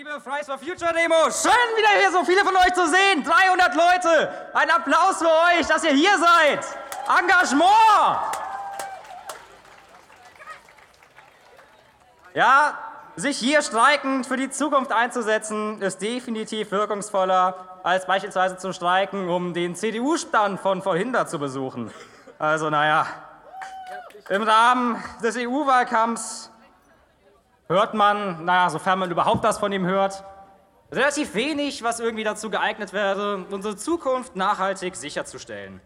Liebe Fridays for Future Demo, schön wieder hier so viele von euch zu sehen. 300 Leute. Ein Applaus für euch, dass ihr hier seid. Engagement. Ja, sich hier streikend für die Zukunft einzusetzen, ist definitiv wirkungsvoller, als beispielsweise zu streiken, um den CDU-Stand von vorhin zu besuchen. Also, naja, im Rahmen des EU-Wahlkampfs hört man, naja, sofern man überhaupt das von ihm hört, relativ wenig, was irgendwie dazu geeignet wäre, unsere Zukunft nachhaltig sicherzustellen.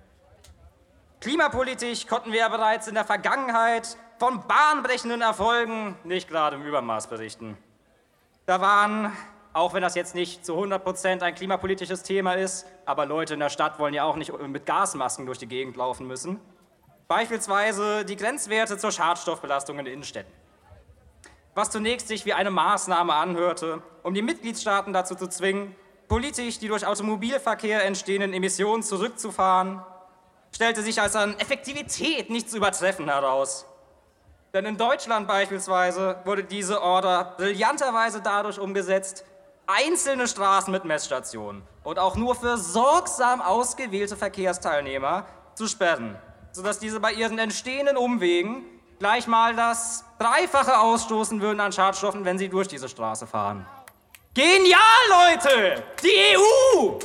Klimapolitisch konnten wir ja bereits in der Vergangenheit von bahnbrechenden Erfolgen nicht gerade im Übermaß berichten. Da waren, auch wenn das jetzt nicht zu 100 Prozent ein klimapolitisches Thema ist, aber Leute in der Stadt wollen ja auch nicht mit Gasmasken durch die Gegend laufen müssen, Beispielsweise die Grenzwerte zur Schadstoffbelastung in Innenstädten. Was zunächst sich wie eine Maßnahme anhörte, um die Mitgliedstaaten dazu zu zwingen, politisch die durch Automobilverkehr entstehenden Emissionen zurückzufahren, stellte sich als an Effektivität nicht zu übertreffen heraus. Denn in Deutschland beispielsweise wurde diese Order brillanterweise dadurch umgesetzt, einzelne Straßen mit Messstationen und auch nur für sorgsam ausgewählte Verkehrsteilnehmer zu sperren sodass diese bei ihren entstehenden Umwegen gleich mal das Dreifache ausstoßen würden an Schadstoffen, wenn sie durch diese Straße fahren. Genial, Leute! Die EU!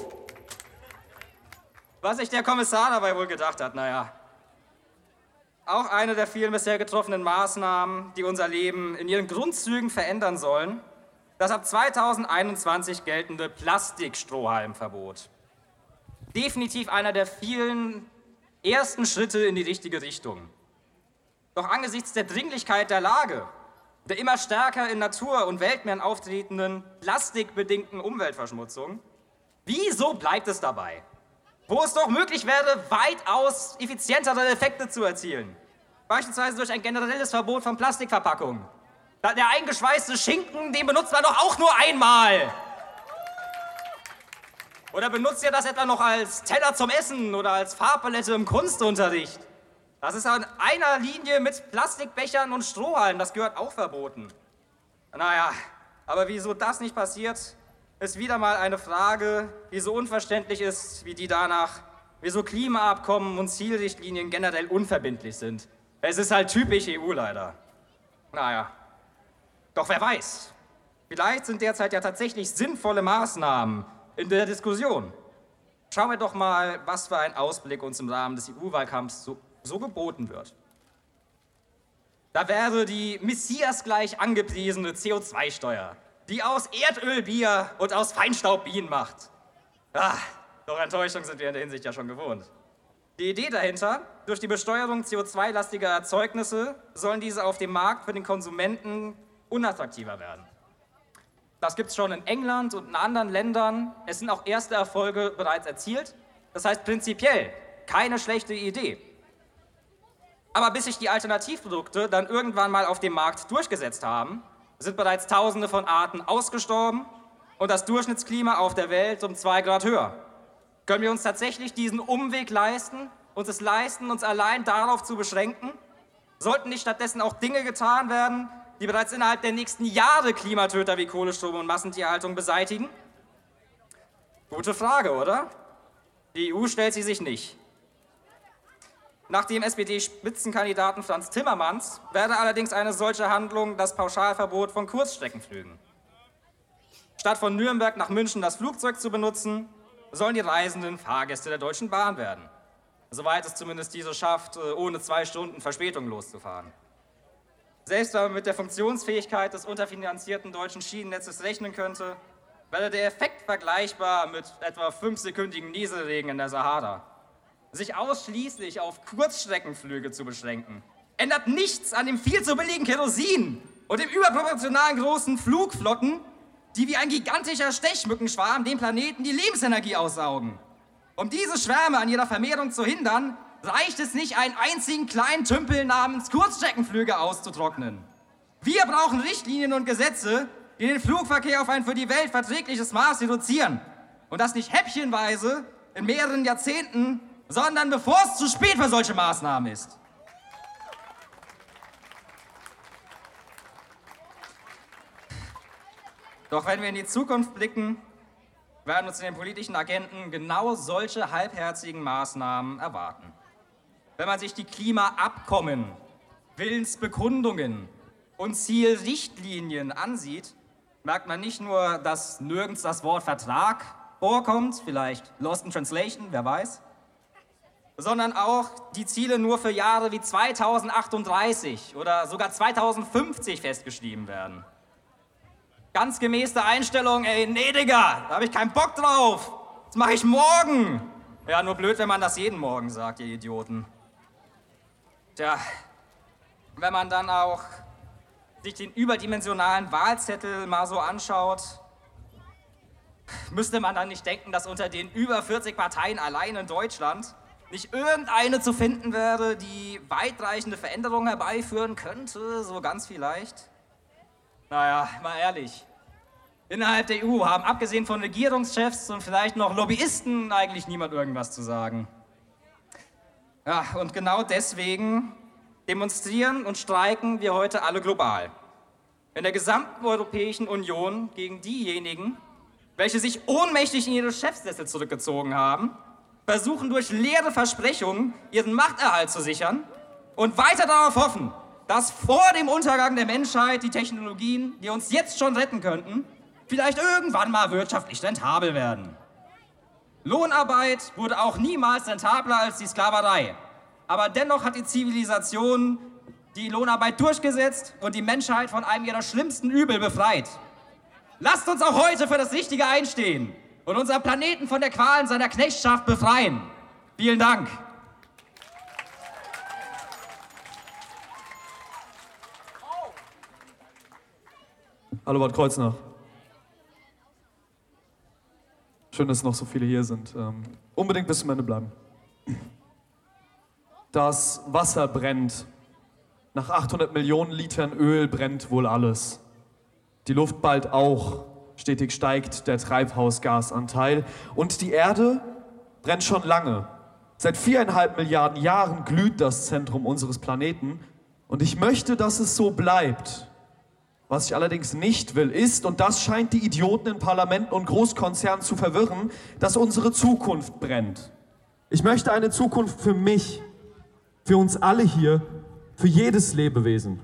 Was sich der Kommissar dabei wohl gedacht hat, naja. Auch eine der vielen bisher getroffenen Maßnahmen, die unser Leben in ihren Grundzügen verändern sollen, das ab 2021 geltende Plastikstrohhalmverbot. Definitiv einer der vielen ersten Schritte in die richtige Richtung. Doch angesichts der Dringlichkeit der Lage, der immer stärker in Natur- und Weltmeeren auftretenden plastikbedingten Umweltverschmutzung, wieso bleibt es dabei? Wo es doch möglich wäre, weitaus effizientere Effekte zu erzielen. Beispielsweise durch ein generelles Verbot von Plastikverpackungen. Der eingeschweißte Schinken, den benutzt man doch auch nur einmal. Oder benutzt ihr das etwa noch als Teller zum Essen oder als Farbpalette im Kunstunterricht? Das ist an einer Linie mit Plastikbechern und Strohhalmen. Das gehört auch verboten. Naja, aber wieso das nicht passiert, ist wieder mal eine Frage, die so unverständlich ist wie die danach, wieso Klimaabkommen und Zielrichtlinien generell unverbindlich sind. Es ist halt typisch EU leider. Naja, doch wer weiß, vielleicht sind derzeit ja tatsächlich sinnvolle Maßnahmen, in der Diskussion. Schauen wir doch mal, was für ein Ausblick uns im Rahmen des EU-Wahlkampfs so, so, geboten wird. Da wäre die Messias-gleich angepriesene CO2-Steuer, die aus Erdöl Bier und aus Feinstaub Bienen macht. Ah, doch Enttäuschung sind wir in der Hinsicht ja schon gewohnt. Die Idee dahinter, durch die Besteuerung CO2-lastiger Erzeugnisse sollen diese auf dem Markt für den Konsumenten unattraktiver werden. Das gibt es schon in England und in anderen Ländern. Es sind auch erste Erfolge bereits erzielt. Das heißt prinzipiell keine schlechte Idee. Aber bis sich die Alternativprodukte dann irgendwann mal auf dem Markt durchgesetzt haben, sind bereits Tausende von Arten ausgestorben und das Durchschnittsklima auf der Welt um zwei Grad höher. Können wir uns tatsächlich diesen Umweg leisten, uns es leisten, uns allein darauf zu beschränken? Sollten nicht stattdessen auch Dinge getan werden, die bereits innerhalb der nächsten Jahre Klimatöter wie Kohlestrom und Massentierhaltung beseitigen? Gute Frage, oder? Die EU stellt sie sich nicht. Nach dem SPD-Spitzenkandidaten Franz Timmermans werde allerdings eine solche Handlung das Pauschalverbot von Kurzstreckenflügen. Statt von Nürnberg nach München das Flugzeug zu benutzen, sollen die Reisenden Fahrgäste der Deutschen Bahn werden. Soweit es zumindest diese schafft, äh, ohne zwei Stunden Verspätung loszufahren. Selbst wenn man mit der Funktionsfähigkeit des unterfinanzierten deutschen Schienennetzes rechnen könnte, wäre der Effekt vergleichbar mit etwa fünfsekündigen Nieselregen in der Sahara. Sich ausschließlich auf Kurzstreckenflüge zu beschränken, ändert nichts an dem viel zu billigen Kerosin und dem überproportionalen großen Flugflotten, die wie ein gigantischer Stechmückenschwarm dem Planeten die Lebensenergie aussaugen. Um diese Schwärme an ihrer Vermehrung zu hindern, reicht es nicht, einen einzigen kleinen Tümpel namens Kurzstreckenflüge auszutrocknen. Wir brauchen Richtlinien und Gesetze, die den Flugverkehr auf ein für die Welt verträgliches Maß reduzieren. Und das nicht häppchenweise in mehreren Jahrzehnten, sondern bevor es zu spät für solche Maßnahmen ist. Doch wenn wir in die Zukunft blicken, werden uns in den politischen Agenten genau solche halbherzigen Maßnahmen erwarten. Wenn man sich die Klimaabkommen, Willensbekundungen und Zielrichtlinien ansieht, merkt man nicht nur, dass nirgends das Wort Vertrag vorkommt, vielleicht Lost in Translation, wer weiß, sondern auch die Ziele nur für Jahre wie 2038 oder sogar 2050 festgeschrieben werden. Ganz gemäß der Einstellung, ey, nee, Digga, da habe ich keinen Bock drauf. Das mache ich morgen. Ja, nur blöd, wenn man das jeden Morgen sagt, ihr Idioten. Tja, wenn man dann auch sich den überdimensionalen Wahlzettel mal so anschaut, müsste man dann nicht denken, dass unter den über 40 Parteien allein in Deutschland nicht irgendeine zu finden wäre, die weitreichende Veränderungen herbeiführen könnte, so ganz vielleicht? Naja, mal ehrlich. Innerhalb der EU haben abgesehen von Regierungschefs und vielleicht noch Lobbyisten eigentlich niemand irgendwas zu sagen. Ja, und genau deswegen demonstrieren und streiken wir heute alle global. In der gesamten Europäischen Union gegen diejenigen, welche sich ohnmächtig in ihre Chefsessel zurückgezogen haben, versuchen durch leere Versprechungen ihren Machterhalt zu sichern und weiter darauf hoffen, dass vor dem Untergang der Menschheit die Technologien, die uns jetzt schon retten könnten, vielleicht irgendwann mal wirtschaftlich rentabel werden. Lohnarbeit wurde auch niemals rentabler als die Sklaverei. Aber dennoch hat die Zivilisation die Lohnarbeit durchgesetzt und die Menschheit von einem ihrer schlimmsten Übel befreit. Lasst uns auch heute für das Richtige einstehen und unseren Planeten von der Qualen seiner Knechtschaft befreien. Vielen Dank. Hallo Bad Kreuznach. Schön, dass noch so viele hier sind. Ähm, unbedingt bis zum Ende bleiben. Das Wasser brennt. Nach 800 Millionen Litern Öl brennt wohl alles. Die Luft bald auch. Stetig steigt der Treibhausgasanteil. Und die Erde brennt schon lange. Seit viereinhalb Milliarden Jahren glüht das Zentrum unseres Planeten. Und ich möchte, dass es so bleibt. Was ich allerdings nicht will, ist, und das scheint die Idioten in Parlamenten und Großkonzernen zu verwirren, dass unsere Zukunft brennt. Ich möchte eine Zukunft für mich, für uns alle hier, für jedes Lebewesen.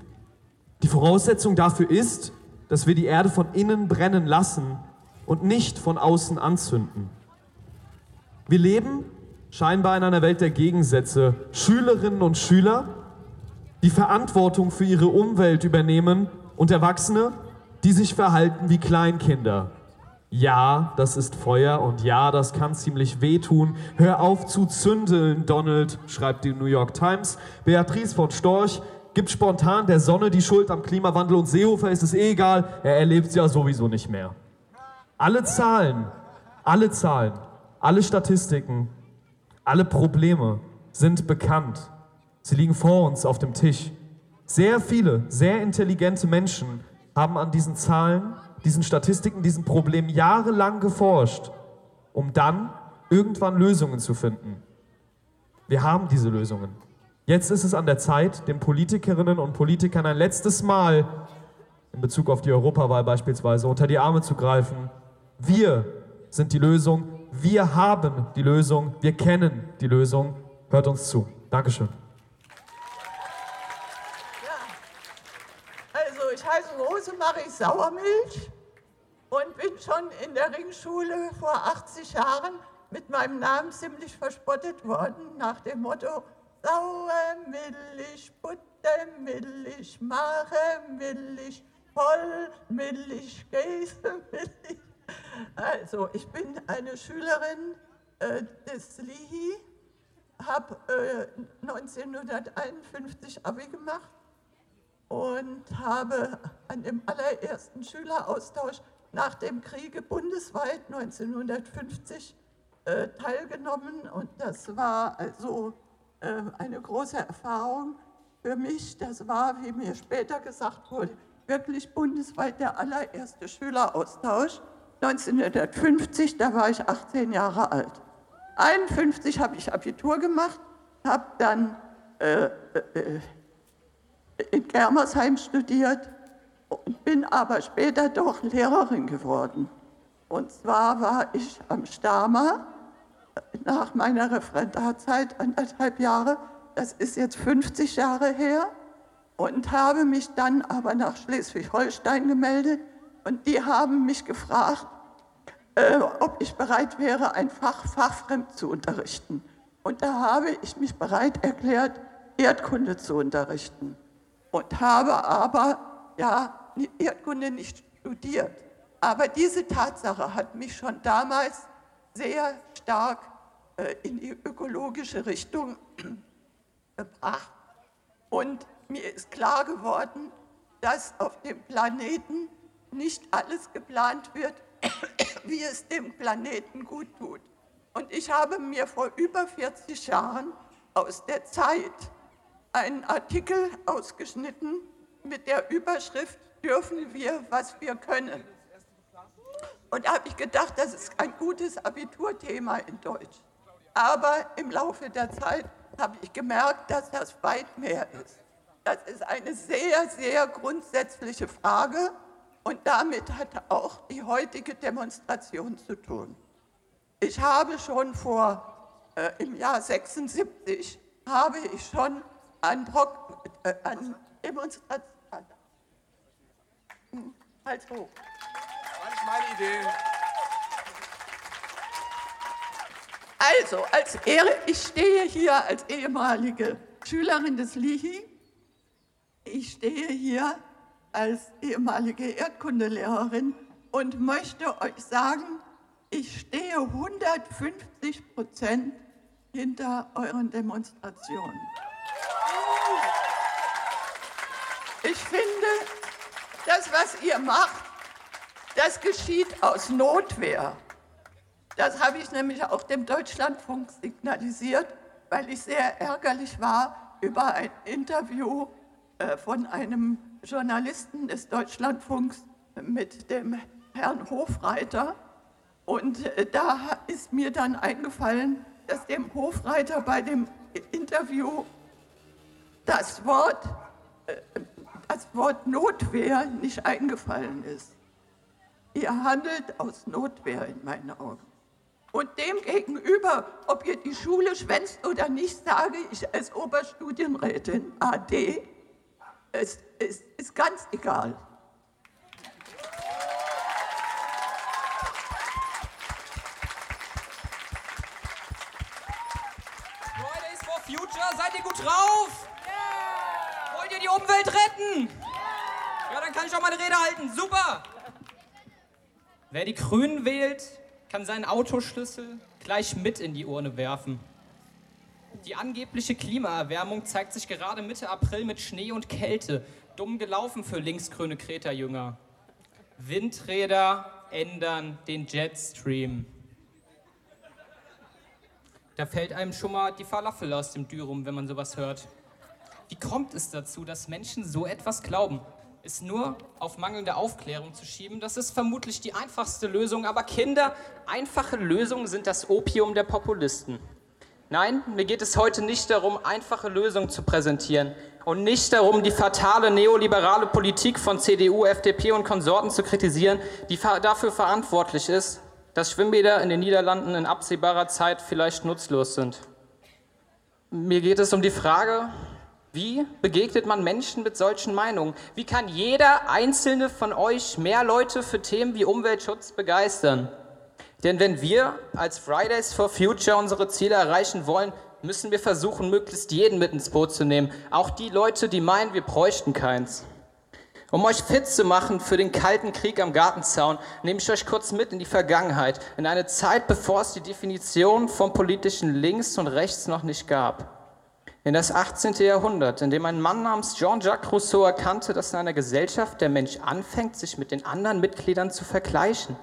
Die Voraussetzung dafür ist, dass wir die Erde von innen brennen lassen und nicht von außen anzünden. Wir leben scheinbar in einer Welt der Gegensätze. Schülerinnen und Schüler, die Verantwortung für ihre Umwelt übernehmen und Erwachsene, die sich verhalten wie Kleinkinder. Ja, das ist Feuer und ja, das kann ziemlich wehtun. Hör auf zu zündeln, Donald, schreibt die New York Times. Beatrice von Storch gibt spontan der Sonne die Schuld am Klimawandel und Seehofer ist es eh egal, er erlebt es ja sowieso nicht mehr. Alle Zahlen, alle Zahlen, alle Statistiken, alle Probleme sind bekannt. Sie liegen vor uns auf dem Tisch. Sehr viele, sehr intelligente Menschen haben an diesen Zahlen, diesen Statistiken, diesen Problemen jahrelang geforscht, um dann irgendwann Lösungen zu finden. Wir haben diese Lösungen. Jetzt ist es an der Zeit, den Politikerinnen und Politikern ein letztes Mal in Bezug auf die Europawahl beispielsweise unter die Arme zu greifen. Wir sind die Lösung. Wir haben die Lösung. Wir kennen die Lösung. Hört uns zu. Dankeschön. mache ich Sauermilch und bin schon in der Ringschule vor 80 Jahren mit meinem Namen ziemlich verspottet worden, nach dem Motto Sauermilch, Buttermilch, Maremilch, Vollmilch, Käsemilch. Also, ich bin eine Schülerin äh, des LIHI, habe äh, 1951 Abi gemacht und habe an dem allerersten Schüleraustausch nach dem Kriege bundesweit 1950 äh, teilgenommen. Und das war also eine große Erfahrung für mich. Das war, wie mir später gesagt wurde, wirklich bundesweit der allererste Schüleraustausch. 1950, da war ich 18 Jahre alt. 1951 habe ich Abitur gemacht, habe dann äh, äh, in Germersheim studiert und bin aber später doch Lehrerin geworden. Und zwar war ich am Stamer nach meiner Referendarzeit anderthalb Jahre, das ist jetzt 50 Jahre her, und habe mich dann aber nach Schleswig-Holstein gemeldet und die haben mich gefragt, äh, ob ich bereit wäre, ein Fach fachfremd zu unterrichten. Und da habe ich mich bereit erklärt, Erdkunde zu unterrichten und habe aber ja Erdkunde nicht studiert. Aber diese Tatsache hat mich schon damals sehr stark äh, in die ökologische Richtung gebracht. Und mir ist klar geworden, dass auf dem Planeten nicht alles geplant wird, wie es dem Planeten gut tut. Und ich habe mir vor über 40 Jahren aus der Zeit einen Artikel ausgeschnitten mit der Überschrift Dürfen wir, was wir können. Und da habe ich gedacht, das ist ein gutes Abiturthema in Deutsch. Aber im Laufe der Zeit habe ich gemerkt, dass das weit mehr ist. Das ist eine sehr, sehr grundsätzliche Frage und damit hat auch die heutige Demonstration zu tun. Ich habe schon vor, äh, im Jahr 76, habe ich schon an, äh, an Demonstrationen, hm, halt hoch. Meine Idee. Also, als Ehre, ich stehe hier als ehemalige Schülerin des LIHI. Ich stehe hier als ehemalige Erdkundelehrerin und möchte euch sagen, ich stehe 150 Prozent hinter euren Demonstrationen. Ich finde, das, was ihr macht, das geschieht aus Notwehr. Das habe ich nämlich auch dem Deutschlandfunk signalisiert, weil ich sehr ärgerlich war über ein Interview äh, von einem Journalisten des Deutschlandfunks mit dem Herrn Hofreiter. Und äh, da ist mir dann eingefallen, dass dem Hofreiter bei dem Interview das Wort, äh, das Wort Notwehr nicht eingefallen ist. Ihr handelt aus Notwehr in meinen Augen. Und demgegenüber, ob ihr die Schule schwänzt oder nicht, sage ich als Oberstudienrätin AD, es, es ist ganz egal. Fridays for Future, seid ihr gut drauf? Yeah. Wollt ihr die Umwelt retten? Ja, dann kann ich auch meine Rede halten. Super! Wer die Grünen wählt, kann seinen Autoschlüssel gleich mit in die Urne werfen. Die angebliche Klimaerwärmung zeigt sich gerade Mitte April mit Schnee und Kälte. Dumm gelaufen für linksgrüne Kreta-Jünger. Windräder ändern den Jetstream. Da fällt einem schon mal die Falafel aus dem Dürum, wenn man sowas hört. Wie kommt es dazu, dass Menschen so etwas glauben? Ist nur auf mangelnde Aufklärung zu schieben. Das ist vermutlich die einfachste Lösung. Aber Kinder, einfache Lösungen sind das Opium der Populisten. Nein, mir geht es heute nicht darum, einfache Lösungen zu präsentieren und nicht darum, die fatale neoliberale Politik von CDU, FDP und Konsorten zu kritisieren, die dafür verantwortlich ist, dass Schwimmbäder in den Niederlanden in absehbarer Zeit vielleicht nutzlos sind. Mir geht es um die Frage, wie begegnet man Menschen mit solchen Meinungen? Wie kann jeder einzelne von euch mehr Leute für Themen wie Umweltschutz begeistern? Denn wenn wir als Fridays for Future unsere Ziele erreichen wollen, müssen wir versuchen, möglichst jeden mit ins Boot zu nehmen. Auch die Leute, die meinen, wir bräuchten keins. Um euch fit zu machen für den kalten Krieg am Gartenzaun, nehme ich euch kurz mit in die Vergangenheit, in eine Zeit, bevor es die Definition vom politischen Links und Rechts noch nicht gab. In das 18. Jahrhundert, in dem ein Mann namens Jean-Jacques Rousseau erkannte, dass in einer Gesellschaft der Mensch anfängt, sich mit den anderen Mitgliedern zu vergleichen.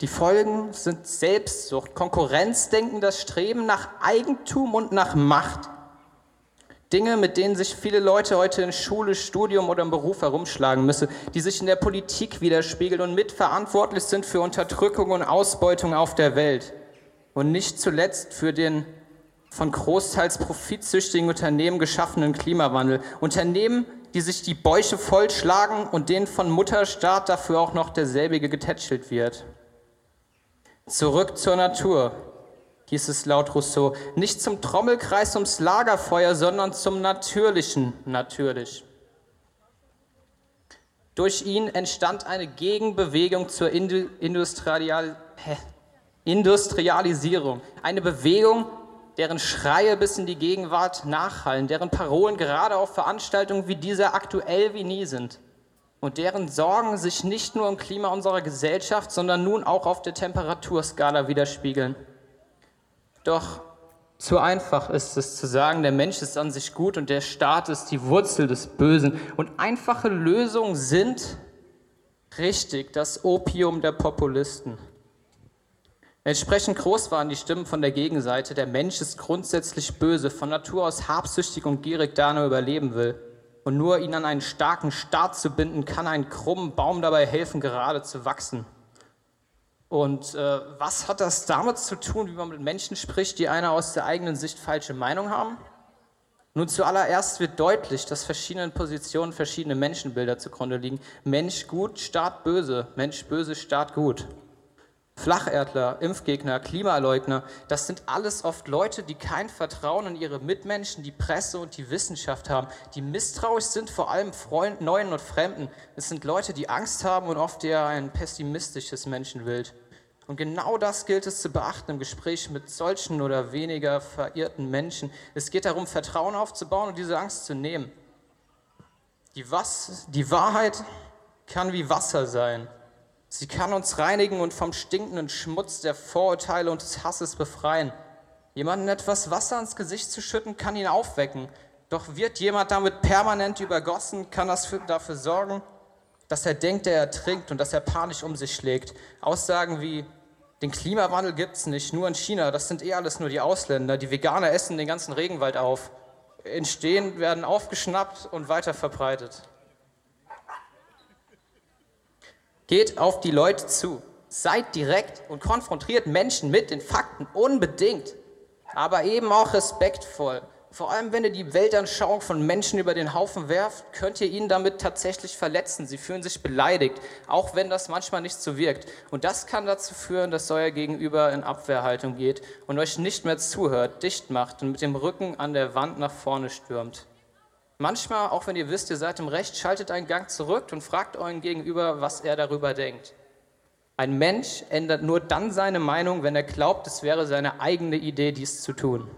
Die Folgen sind Selbstsucht, Konkurrenzdenken, das Streben nach Eigentum und nach Macht. Dinge, mit denen sich viele Leute heute in Schule, Studium oder im Beruf herumschlagen müssen, die sich in der Politik widerspiegeln und mitverantwortlich sind für Unterdrückung und Ausbeutung auf der Welt. Und nicht zuletzt für den von großteils profitsüchtigen Unternehmen geschaffenen Klimawandel. Unternehmen, die sich die Bäuche vollschlagen und denen von Mutterstaat dafür auch noch derselbige getätschelt wird. Zurück zur Natur, hieß es laut Rousseau, nicht zum Trommelkreis ums Lagerfeuer, sondern zum Natürlichen natürlich. Durch ihn entstand eine Gegenbewegung zur Industrial Industrialisierung, eine Bewegung, deren Schreie bis in die Gegenwart nachhallen, deren Parolen gerade auf Veranstaltungen wie dieser aktuell wie nie sind und deren Sorgen sich nicht nur im Klima unserer Gesellschaft, sondern nun auch auf der Temperaturskala widerspiegeln. Doch zu einfach ist es zu sagen, der Mensch ist an sich gut und der Staat ist die Wurzel des Bösen. Und einfache Lösungen sind richtig das Opium der Populisten. Entsprechend groß waren die Stimmen von der Gegenseite. Der Mensch ist grundsätzlich böse, von Natur aus habsüchtig und gierig, da er überleben will. Und nur ihn an einen starken Staat zu binden, kann einen krummen Baum dabei helfen, gerade zu wachsen. Und äh, was hat das damit zu tun, wie man mit Menschen spricht, die eine aus der eigenen Sicht falsche Meinung haben? Nun zuallererst wird deutlich, dass verschiedenen Positionen verschiedene Menschenbilder zugrunde liegen. Mensch gut, Staat böse, Mensch böse, Staat gut. Flacherdler, Impfgegner, Klimaleugner, das sind alles oft Leute, die kein Vertrauen in ihre Mitmenschen, die Presse und die Wissenschaft haben, die misstrauisch sind vor allem Freund, Neuen und Fremden. Es sind Leute, die Angst haben und oft eher ein pessimistisches Menschenbild. Und genau das gilt es zu beachten im Gespräch mit solchen oder weniger verirrten Menschen. Es geht darum, Vertrauen aufzubauen und diese Angst zu nehmen. Die, Was die Wahrheit kann wie Wasser sein. Sie kann uns reinigen und vom stinkenden Schmutz der Vorurteile und des Hasses befreien. Jemanden etwas Wasser ins Gesicht zu schütten, kann ihn aufwecken. Doch wird jemand damit permanent übergossen, kann das für, dafür sorgen, dass er denkt, er ertrinkt und dass er panisch um sich schlägt. Aussagen wie, den Klimawandel gibt es nicht, nur in China, das sind eh alles nur die Ausländer. Die Veganer essen den ganzen Regenwald auf. Entstehen, werden aufgeschnappt und weiter verbreitet. Geht auf die Leute zu. Seid direkt und konfrontiert Menschen mit den Fakten unbedingt, aber eben auch respektvoll. Vor allem, wenn ihr die Weltanschauung von Menschen über den Haufen werft, könnt ihr ihnen damit tatsächlich verletzen. Sie fühlen sich beleidigt, auch wenn das manchmal nicht so wirkt. Und das kann dazu führen, dass euer Gegenüber in Abwehrhaltung geht und euch nicht mehr zuhört, dicht macht und mit dem Rücken an der Wand nach vorne stürmt. Manchmal, auch wenn ihr wisst, ihr seid im Recht, schaltet einen Gang zurück und fragt euren Gegenüber, was er darüber denkt. Ein Mensch ändert nur dann seine Meinung, wenn er glaubt, es wäre seine eigene Idee, dies zu tun.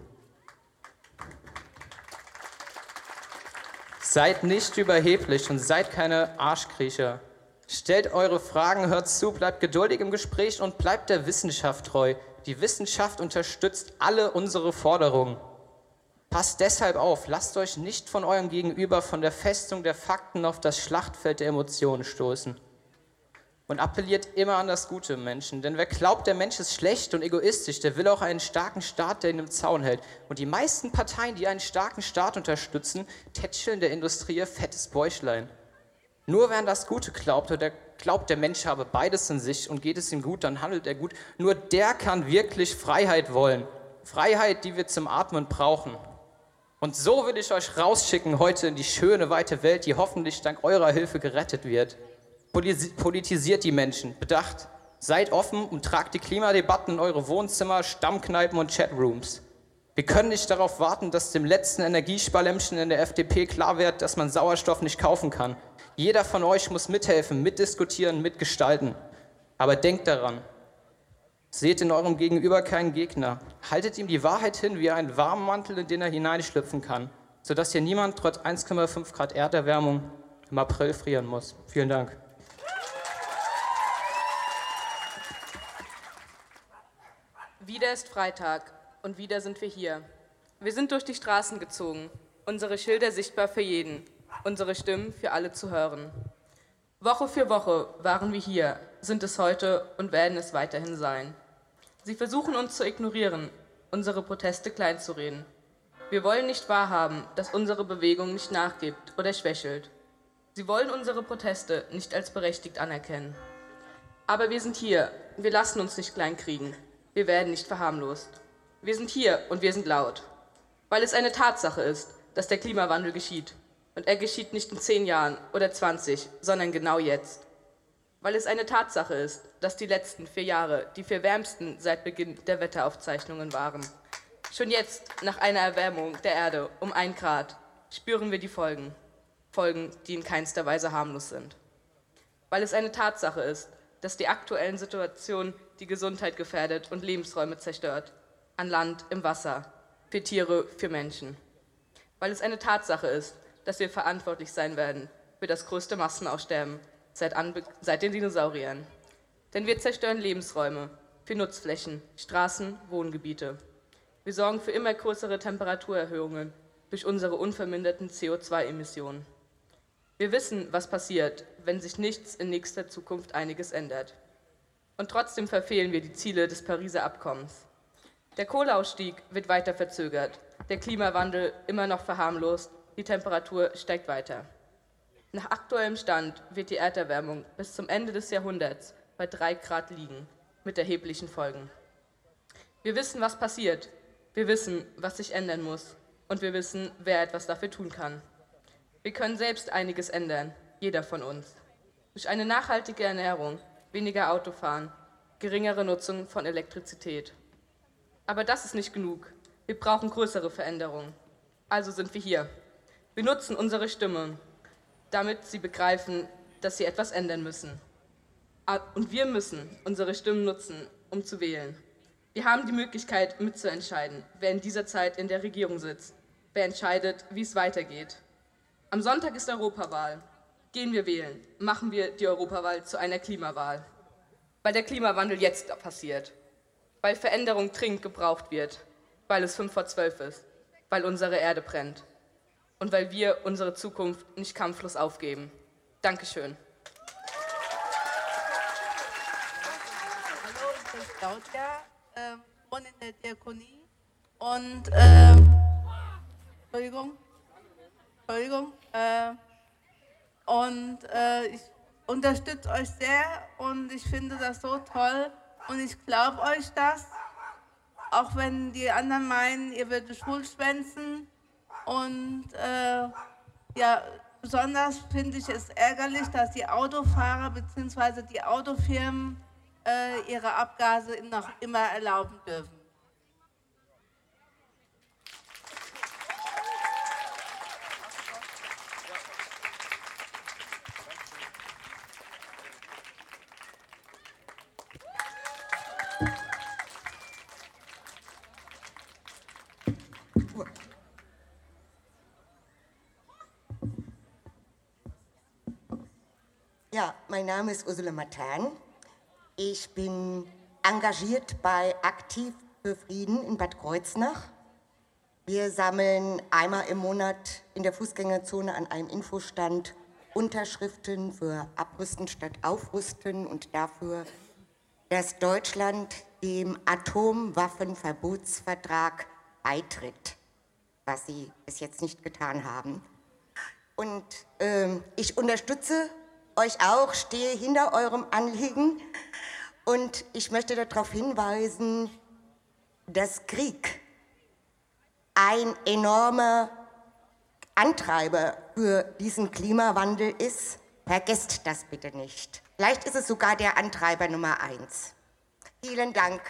Seid nicht überheblich und seid keine Arschkriecher. Stellt eure Fragen, hört zu, bleibt geduldig im Gespräch und bleibt der Wissenschaft treu. Die Wissenschaft unterstützt alle unsere Forderungen. Passt deshalb auf, lasst euch nicht von eurem Gegenüber von der Festung der Fakten auf das Schlachtfeld der Emotionen stoßen. Und appelliert immer an das Gute im Menschen. Denn wer glaubt, der Mensch ist schlecht und egoistisch, der will auch einen starken Staat, der ihn im Zaun hält. Und die meisten Parteien, die einen starken Staat unterstützen, tätscheln der Industrie fettes Bäuchlein. Nur wer an das Gute glaubt oder glaubt, der Mensch habe beides in sich und geht es ihm gut, dann handelt er gut, nur der kann wirklich Freiheit wollen. Freiheit, die wir zum Atmen brauchen. Und so will ich euch rausschicken heute in die schöne, weite Welt, die hoffentlich dank eurer Hilfe gerettet wird. Politisiert die Menschen, bedacht, seid offen und tragt die Klimadebatten in eure Wohnzimmer, Stammkneipen und Chatrooms. Wir können nicht darauf warten, dass dem letzten Energiesparlämmchen in der FDP klar wird, dass man Sauerstoff nicht kaufen kann. Jeder von euch muss mithelfen, mitdiskutieren, mitgestalten. Aber denkt daran, Seht in eurem Gegenüber keinen Gegner. Haltet ihm die Wahrheit hin wie einen warmen Mantel, in den er hineinschlüpfen kann, sodass hier niemand trotz 1,5 Grad Erderwärmung im April frieren muss. Vielen Dank. Wieder ist Freitag und wieder sind wir hier. Wir sind durch die Straßen gezogen, unsere Schilder sichtbar für jeden, unsere Stimmen für alle zu hören. Woche für Woche waren wir hier, sind es heute und werden es weiterhin sein. Sie versuchen uns zu ignorieren, unsere Proteste kleinzureden. Wir wollen nicht wahrhaben, dass unsere Bewegung nicht nachgibt oder schwächelt. Sie wollen unsere Proteste nicht als berechtigt anerkennen. Aber wir sind hier, wir lassen uns nicht kleinkriegen. Wir werden nicht verharmlost. Wir sind hier und wir sind laut, weil es eine Tatsache ist, dass der Klimawandel geschieht. Und er geschieht nicht in zehn Jahren oder 20, sondern genau jetzt. Weil es eine Tatsache ist, dass die letzten vier Jahre die vier wärmsten seit Beginn der Wetteraufzeichnungen waren. Schon jetzt, nach einer Erwärmung der Erde um ein Grad, spüren wir die Folgen. Folgen, die in keinster Weise harmlos sind. Weil es eine Tatsache ist, dass die aktuellen Situationen die Gesundheit gefährdet und Lebensräume zerstört. An Land, im Wasser, für Tiere, für Menschen. Weil es eine Tatsache ist, dass wir verantwortlich sein werden für das größte Massenaussterben seit, seit den Dinosauriern. Denn wir zerstören Lebensräume für Nutzflächen, Straßen, Wohngebiete. Wir sorgen für immer größere Temperaturerhöhungen durch unsere unverminderten CO2-Emissionen. Wir wissen, was passiert, wenn sich nichts in nächster Zukunft einiges ändert. Und trotzdem verfehlen wir die Ziele des Pariser Abkommens. Der Kohleausstieg wird weiter verzögert, der Klimawandel immer noch verharmlost, die Temperatur steigt weiter. Nach aktuellem Stand wird die Erderwärmung bis zum Ende des Jahrhunderts bei drei Grad liegen, mit erheblichen Folgen. Wir wissen, was passiert. Wir wissen, was sich ändern muss. Und wir wissen, wer etwas dafür tun kann. Wir können selbst einiges ändern, jeder von uns. Durch eine nachhaltige Ernährung, weniger Autofahren, geringere Nutzung von Elektrizität. Aber das ist nicht genug. Wir brauchen größere Veränderungen. Also sind wir hier. Wir nutzen unsere Stimme, damit sie begreifen, dass sie etwas ändern müssen. Ah, und wir müssen unsere Stimmen nutzen, um zu wählen. Wir haben die Möglichkeit, mitzuentscheiden, wer in dieser Zeit in der Regierung sitzt, wer entscheidet, wie es weitergeht. Am Sonntag ist Europawahl. Gehen wir wählen, machen wir die Europawahl zu einer Klimawahl. Weil der Klimawandel jetzt passiert, weil Veränderung dringend gebraucht wird, weil es fünf vor zwölf ist, weil unsere Erde brennt und weil wir unsere Zukunft nicht kampflos aufgeben. Dankeschön. Hallo, ich bin Claudia, äh, wohne in der Diakonie und äh, Entschuldigung, Entschuldigung. Äh, und äh, ich unterstütze euch sehr und ich finde das so toll und ich glaube euch das, auch wenn die anderen meinen, ihr würdet Schulschwänzen. Und äh, ja, besonders finde ich es ärgerlich, dass die Autofahrer bzw. die Autofirmen äh, ihre Abgase noch immer erlauben dürfen. Ja, mein Name ist Ursula Matan. Ich bin engagiert bei Aktiv für Frieden in Bad Kreuznach. Wir sammeln einmal im Monat in der Fußgängerzone an einem Infostand Unterschriften für Abrüsten statt Aufrüsten und dafür, dass Deutschland dem Atomwaffenverbotsvertrag beitritt, was sie bis jetzt nicht getan haben. Und äh, ich unterstütze euch auch, stehe hinter eurem Anliegen und ich möchte darauf hinweisen, dass Krieg ein enormer Antreiber für diesen Klimawandel ist. Vergesst das bitte nicht. Vielleicht ist es sogar der Antreiber Nummer eins. Vielen Dank.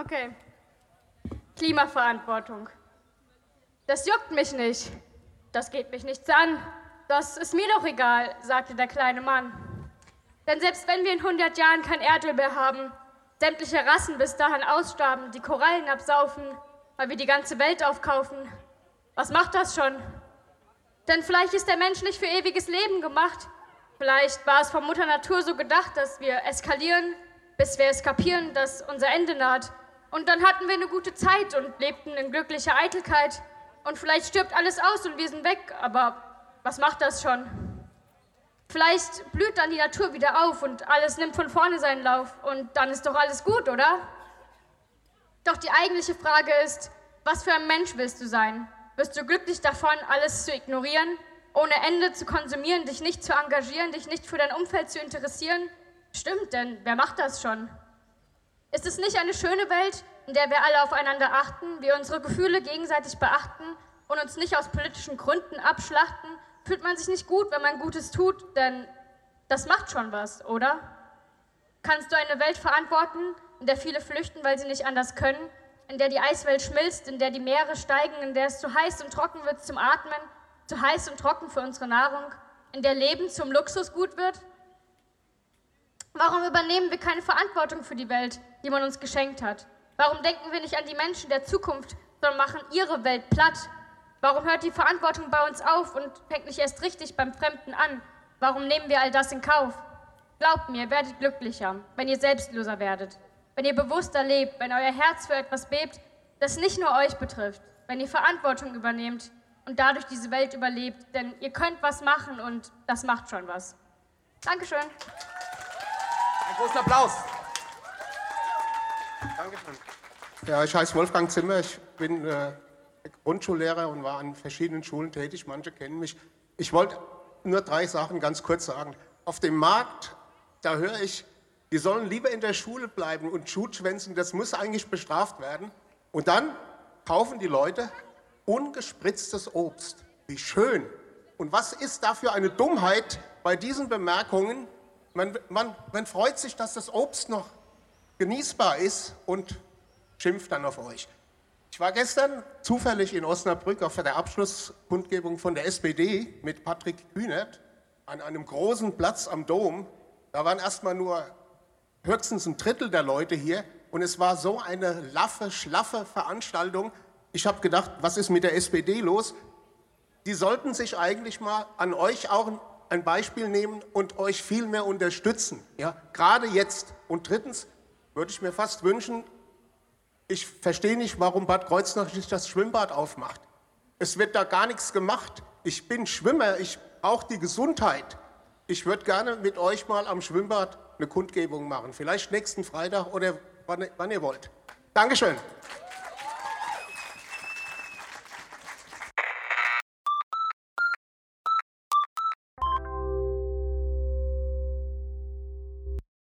Okay. Klimaverantwortung. Das juckt mich nicht. Das geht mich nichts an. Das ist mir doch egal, sagte der kleine Mann. Denn selbst wenn wir in 100 Jahren kein Erdöl mehr haben, sämtliche Rassen bis dahin ausstarben, die Korallen absaufen, weil wir die ganze Welt aufkaufen, was macht das schon? Denn vielleicht ist der Mensch nicht für ewiges Leben gemacht. Vielleicht war es von Mutter Natur so gedacht, dass wir eskalieren, bis wir es kapieren, dass unser Ende naht. Und dann hatten wir eine gute Zeit und lebten in glücklicher Eitelkeit. Und vielleicht stirbt alles aus und wir sind weg, aber was macht das schon? Vielleicht blüht dann die Natur wieder auf und alles nimmt von vorne seinen Lauf und dann ist doch alles gut, oder? Doch die eigentliche Frage ist, was für ein Mensch willst du sein? Wirst du glücklich davon, alles zu ignorieren, ohne Ende zu konsumieren, dich nicht zu engagieren, dich nicht für dein Umfeld zu interessieren? Stimmt, denn wer macht das schon? Ist es nicht eine schöne Welt, in der wir alle aufeinander achten, wir unsere Gefühle gegenseitig beachten und uns nicht aus politischen Gründen abschlachten? Fühlt man sich nicht gut, wenn man Gutes tut, denn das macht schon was, oder? Kannst du eine Welt verantworten, in der viele flüchten, weil sie nicht anders können, in der die Eiswelt schmilzt, in der die Meere steigen, in der es zu heiß und trocken wird zum Atmen, zu heiß und trocken für unsere Nahrung, in der Leben zum Luxusgut wird? Warum übernehmen wir keine Verantwortung für die Welt, die man uns geschenkt hat? Warum denken wir nicht an die Menschen der Zukunft, sondern machen ihre Welt platt? Warum hört die Verantwortung bei uns auf und fängt nicht erst richtig beim Fremden an? Warum nehmen wir all das in Kauf? Glaubt mir, werdet glücklicher, wenn ihr selbstloser werdet, wenn ihr bewusster lebt, wenn euer Herz für etwas bebt, das nicht nur euch betrifft, wenn ihr Verantwortung übernehmt und dadurch diese Welt überlebt, denn ihr könnt was machen und das macht schon was. Dankeschön. Einen großen Applaus. Dankeschön. Ja, ich heiße Wolfgang Zimmer, ich bin äh, Grundschullehrer und war an verschiedenen Schulen tätig, manche kennen mich. Ich wollte nur drei Sachen ganz kurz sagen. Auf dem Markt, da höre ich, die sollen lieber in der Schule bleiben und Schutschwänzen, das muss eigentlich bestraft werden. Und dann kaufen die Leute ungespritztes Obst. Wie schön. Und was ist da für eine Dummheit bei diesen Bemerkungen? Man, man, man freut sich, dass das Obst noch genießbar ist und schimpft dann auf euch. Ich war gestern zufällig in Osnabrück auf der Abschlusskundgebung von der SPD mit Patrick Kühnert an einem großen Platz am Dom. Da waren erstmal nur höchstens ein Drittel der Leute hier und es war so eine laffe, schlaffe Veranstaltung. Ich habe gedacht, was ist mit der SPD los? Die sollten sich eigentlich mal an euch auch ein Beispiel nehmen und euch viel mehr unterstützen. Ja? Gerade jetzt. Und drittens würde ich mir fast wünschen, ich verstehe nicht, warum Bad Kreuznach nicht das Schwimmbad aufmacht. Es wird da gar nichts gemacht. Ich bin Schwimmer, ich brauche die Gesundheit. Ich würde gerne mit euch mal am Schwimmbad eine Kundgebung machen. Vielleicht nächsten Freitag oder wann, wann ihr wollt. Dankeschön.